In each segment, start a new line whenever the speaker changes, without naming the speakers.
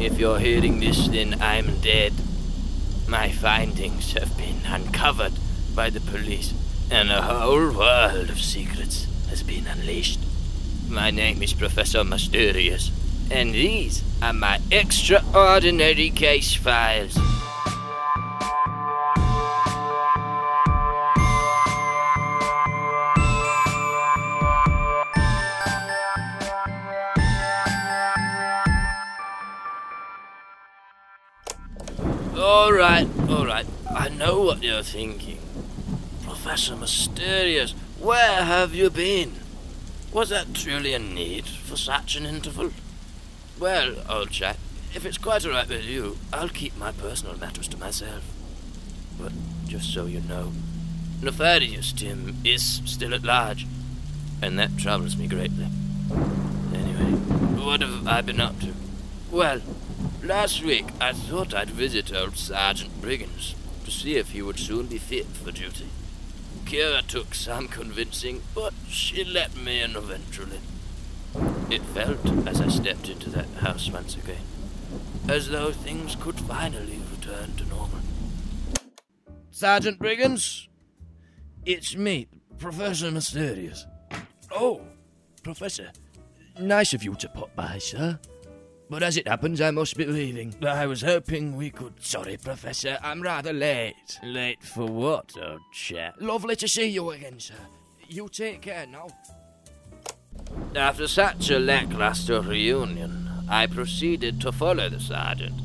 If you're hearing this, then I'm dead. My findings have been uncovered by the police, and a whole world of secrets has been unleashed. My name is Professor Mysterious, and these are my extraordinary case files. Know what you're thinking. Professor Mysterious, where have you been? Was that truly a need for such an interval? Well, old chap, if it's quite alright with you, I'll keep my personal matters to myself. But just so you know, Nefarious Tim is still at large, and that troubles me greatly. Anyway, what have I been up to? Well, last week I thought I'd visit old Sergeant Briggins to see if he would soon be fit for duty. Kira took some convincing, but she let me in eventually. It felt, as I stepped into that house once again, as though things could finally return to normal. Sergeant Briggins? It's me, Professor Mysterious. Oh, Professor. Nice of you to pop by, sir. But as it happens, I must be leaving. I was hoping we could. Sorry, Professor, I'm rather late. Late for what, old chap? Lovely to see you again, sir. You take care now. After such a lackluster reunion, I proceeded to follow the sergeant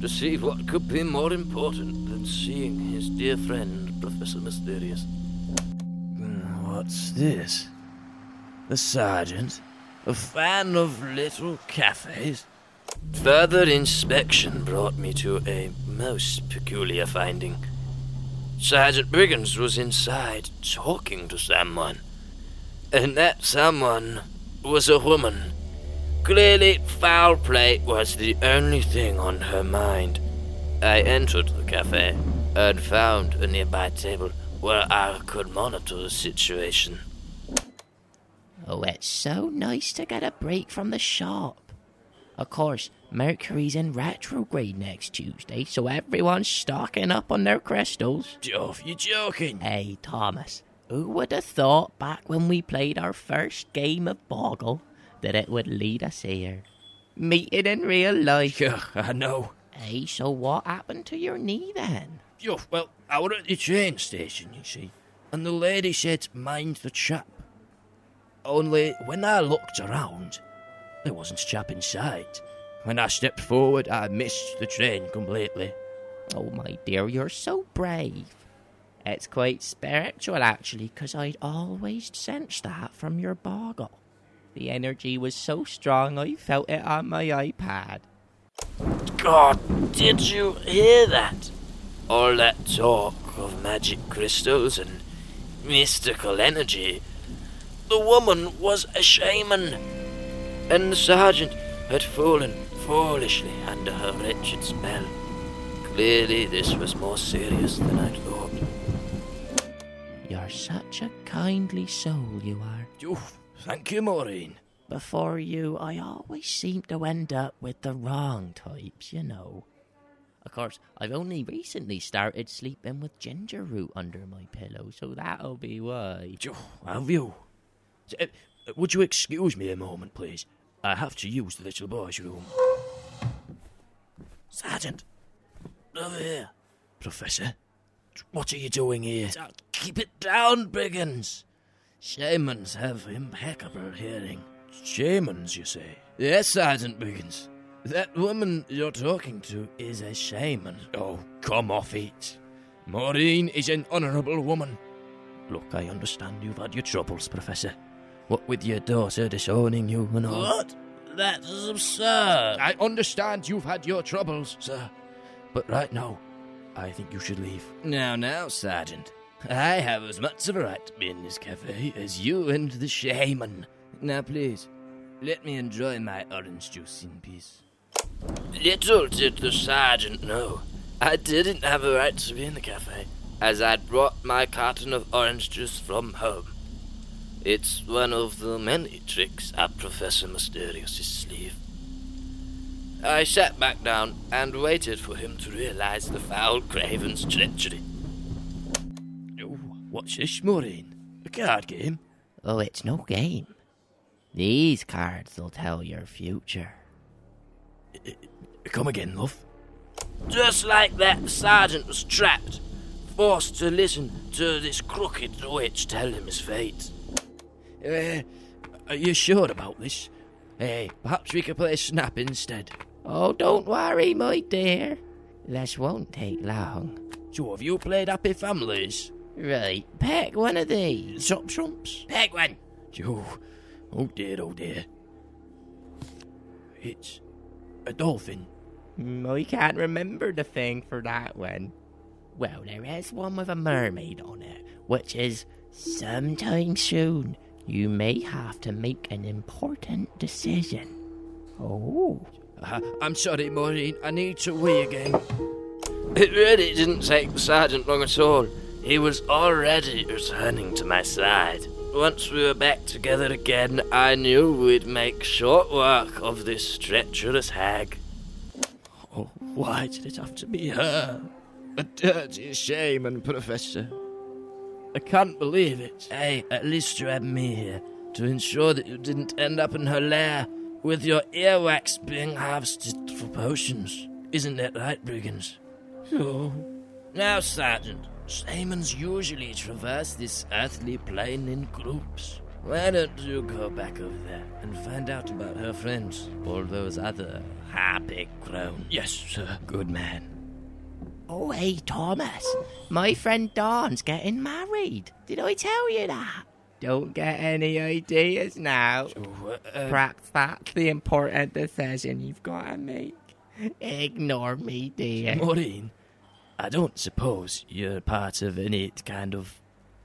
to see what could be more important than seeing his dear friend, Professor Mysterious. What's this? The sergeant? A fan of little cafes? Further inspection brought me to a most peculiar finding. Sergeant Briggins was inside talking to someone. And that someone was a woman. Clearly, foul play was the only thing on her mind. I entered the cafe and found a nearby table where I could monitor the situation.
Oh, it's so nice to get a break from the shop. Of course, Mercury's in retrograde next Tuesday, so everyone's stocking up on their crystals.
Geoff, you're joking?
Hey, Thomas, who would have thought back when we played our first game of Boggle that it would lead us here? Meeting in real life.
Yeah, I know.
Hey, so what happened to your knee then?
Geoff, well, I were at the train station, you see, and the lady said, mind the chap. Only when I looked around, there wasn't a chap in sight. When I stepped forward, I missed the train completely.
Oh, my dear, you're so brave. It's quite spiritual, actually, 'cause I'd always sensed that from your boggle. The energy was so strong, I felt it on my iPad.
God, did you hear that? All that talk of magic crystals and mystical energy. The woman was a shaman, and the sergeant had fallen foolishly under her wretched spell. Clearly, this was more serious than I'd thought.
You're such a kindly soul, you are.
Oh, thank you, Maureen.
Before you, I always seem to end up with the wrong types, you know. Of course, I've only recently started sleeping with ginger root under my pillow, so that'll be why.
Have you? Uh, Would you excuse me a moment, please? I have to use the little boy's room. Sergeant, over here. Professor, what are you doing here? Keep it down, Briggins. Shamans have impeccable hearing. Shamans, you say? Yes, Sergeant Briggins. That woman you're talking to is a shaman. Oh, come off it. Maureen is an honourable woman. Look, I understand you've had your troubles, Professor. What with your daughter disowning you and all. What? That is absurd. I understand you've had your troubles, sir. But right now, I think you should leave. Now, now, Sergeant. I have as much of a right to be in this cafe as you and the shaman. Now, please, let me enjoy my orange juice in peace. Little did the sergeant know, I didn't have a right to be in the cafe, as I'd brought my carton of orange juice from home. It's one of the many tricks up Professor Mysterious's sleeve. I sat back down and waited for him to realize the foul craven's treachery.
Oh, what's this, Maureen? A card game?
Oh, it's no game. These cards will tell your future.
Come again, love.
Just like that, the sergeant was trapped, forced to listen to this crooked witch tell him his fate.
Uh, are you sure about this? Hey, perhaps we could play Snap instead.
Oh, don't worry, my dear. This won't take long.
So have you played Happy Families?
Right, pick one of these.
Chop Trumps?
Pick one.
Joe, oh dear, oh dear. It's a dolphin.
Mm, I can't remember the thing for that one. Well, there is one with a mermaid on it, which is sometime soon you may have to make an important decision. Oh.
Uh, I'm sorry, Maureen. I need to wee again.
It really didn't take the sergeant long at all. He was already returning to my side. Once we were back together again, I knew we'd make short work of this treacherous hag.
Oh, why did it have to be her? A dirty shaman, Professor. I can't believe it.
Hey, at least you had me here to ensure that you didn't end up in her lair with your earwax being harvested for potions. Isn't that right, Brigands?
Oh.
Now, Sergeant, shamans usually traverse this earthly plane in groups. Why don't you go back over there and find out about her friends, all those other happy crones?
Yes, sir.
Good man.
Oh, hey, Thomas. My friend Dawn's getting married. Did I tell you that? Don't get any ideas now.
Uh,
Perhaps that's the important decision you've got to make. Ignore me, dear.
Maureen, I don't suppose you're part of any kind of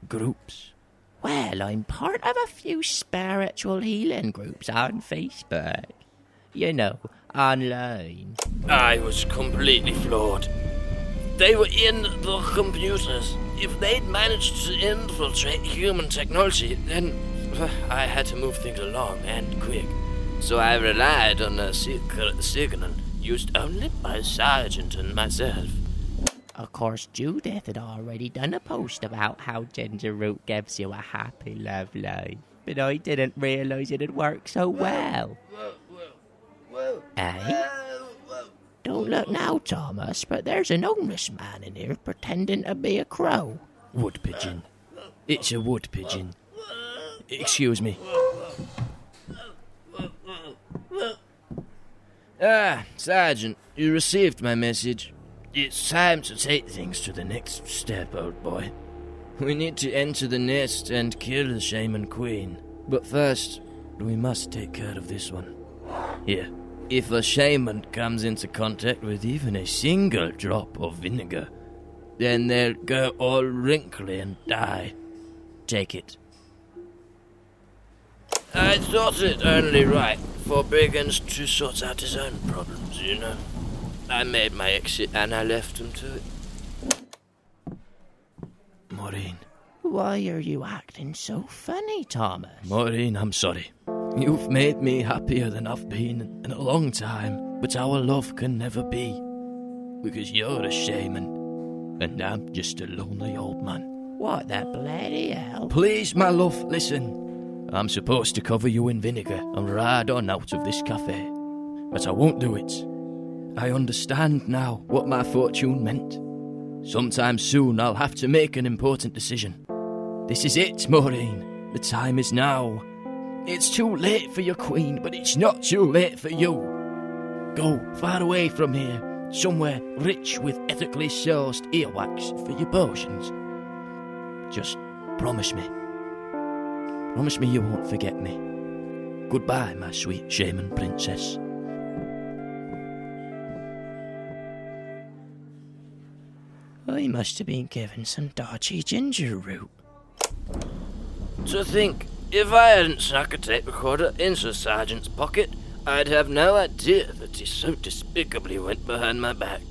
groups.
Well, I'm part of a few spiritual healing groups on Facebook. You know, online.
I was completely floored. They were in the computers. If they'd managed to infiltrate human technology, then I had to move things along and quick. So I relied on a secret signal used only by Sergeant and myself.
Of course, Judith had already done a post about how ginger root gives you a happy love life. But I didn't realize it'd work so well. Eh? Don't look now, Thomas, but there's an homeless man in here pretending to be a crow.
Wood pigeon. It's a wood pigeon. Excuse me.
Ah, Sergeant, you received my message. It's time to take things to the next step, old boy. We need to enter the nest and kill the shaman queen. But first, we must take care of this one. Here, if a shaman comes into contact with even a single drop of vinegar, then they'll go all wrinkly and die. Take it. I thought it only right for Brigands to sort out his own problems, you know. I made my exit and I left him to it.
Maureen.
Why are you acting so funny, Thomas?
Maureen, I'm sorry. You've made me happier than I've been in a long time, but our love can never be. Because you're a shaman, and I'm just a lonely old man.
What the bloody hell?
Please, my love, listen. I'm supposed to cover you in vinegar and ride on out of this cafe, but I won't do it. I understand now what my fortune meant. Sometime soon I'll have to make an important decision. This is it, Maureen. The time is now. It's too late for your queen, but it's not too late for you. Go far away from here, somewhere rich with ethically sourced earwax for your potions. Just promise me. Promise me you won't forget me. Goodbye, my sweet shaman princess.
I must have been given some dodgy ginger root.
To think, if I hadn't snuck a tape recorder into the sergeant's pocket, I'd have no idea that he so despicably went behind my back.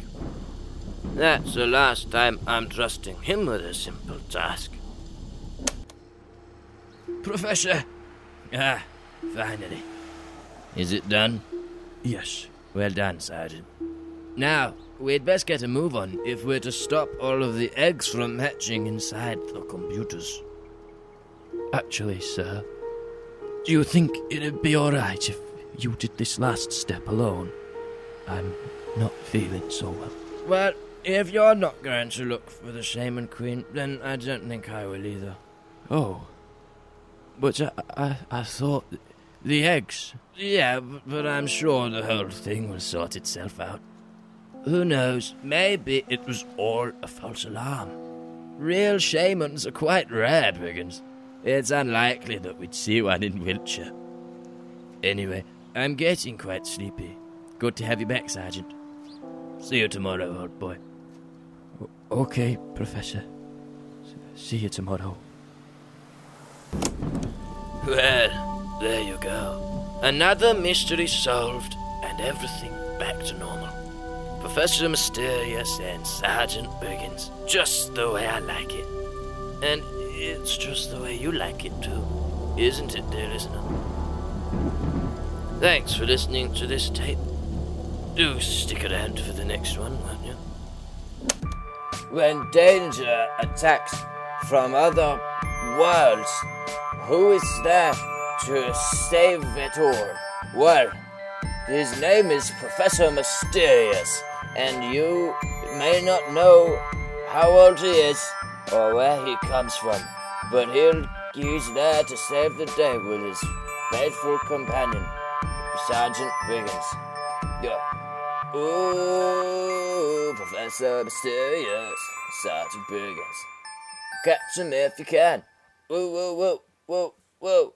That's the last time I'm trusting him with a simple task.
Professor!
Ah, finally. Is it done?
Yes,
Well done, Sergeant. Now, we'd best get a move on if we're to stop all of the eggs from hatching inside the computers.
Actually, sir, do you think it'd be alright if you did this last step alone? I'm not feeling so well.
Well, if you're not going to look for the Shaman Queen, then I don't think I will either.
Oh. But I, I, I thought the eggs.
Yeah, but I'm sure the whole thing will sort itself out. Who knows? Maybe it was all a false alarm. Real shamans are quite rare, Biggins. It's unlikely that we'd see one in Wiltshire. Anyway, I'm getting quite sleepy. Good to have you back, Sergeant. See you tomorrow, old boy.
Okay, Professor. See you tomorrow.
Well, there you go. Another mystery solved, and everything back to normal. Professor Mysterious and Sergeant Biggins, just the way I like it. And it's just the way you like it too, isn't it, dear listener? Thanks for listening to this tape. Do stick around for the next one, won't you? When danger attacks from other worlds, who is there to save it all? Well, his name is Professor Mysterious, and you may not know how old he is or where he comes from, but he'll, he's there to save the day with his faithful companion, Sergeant Biggins. Yeah. Ooh, Professor Mysterious, Sergeant Biggins. Catch him if you can. Whoa, whoa, whoa, whoa, whoa.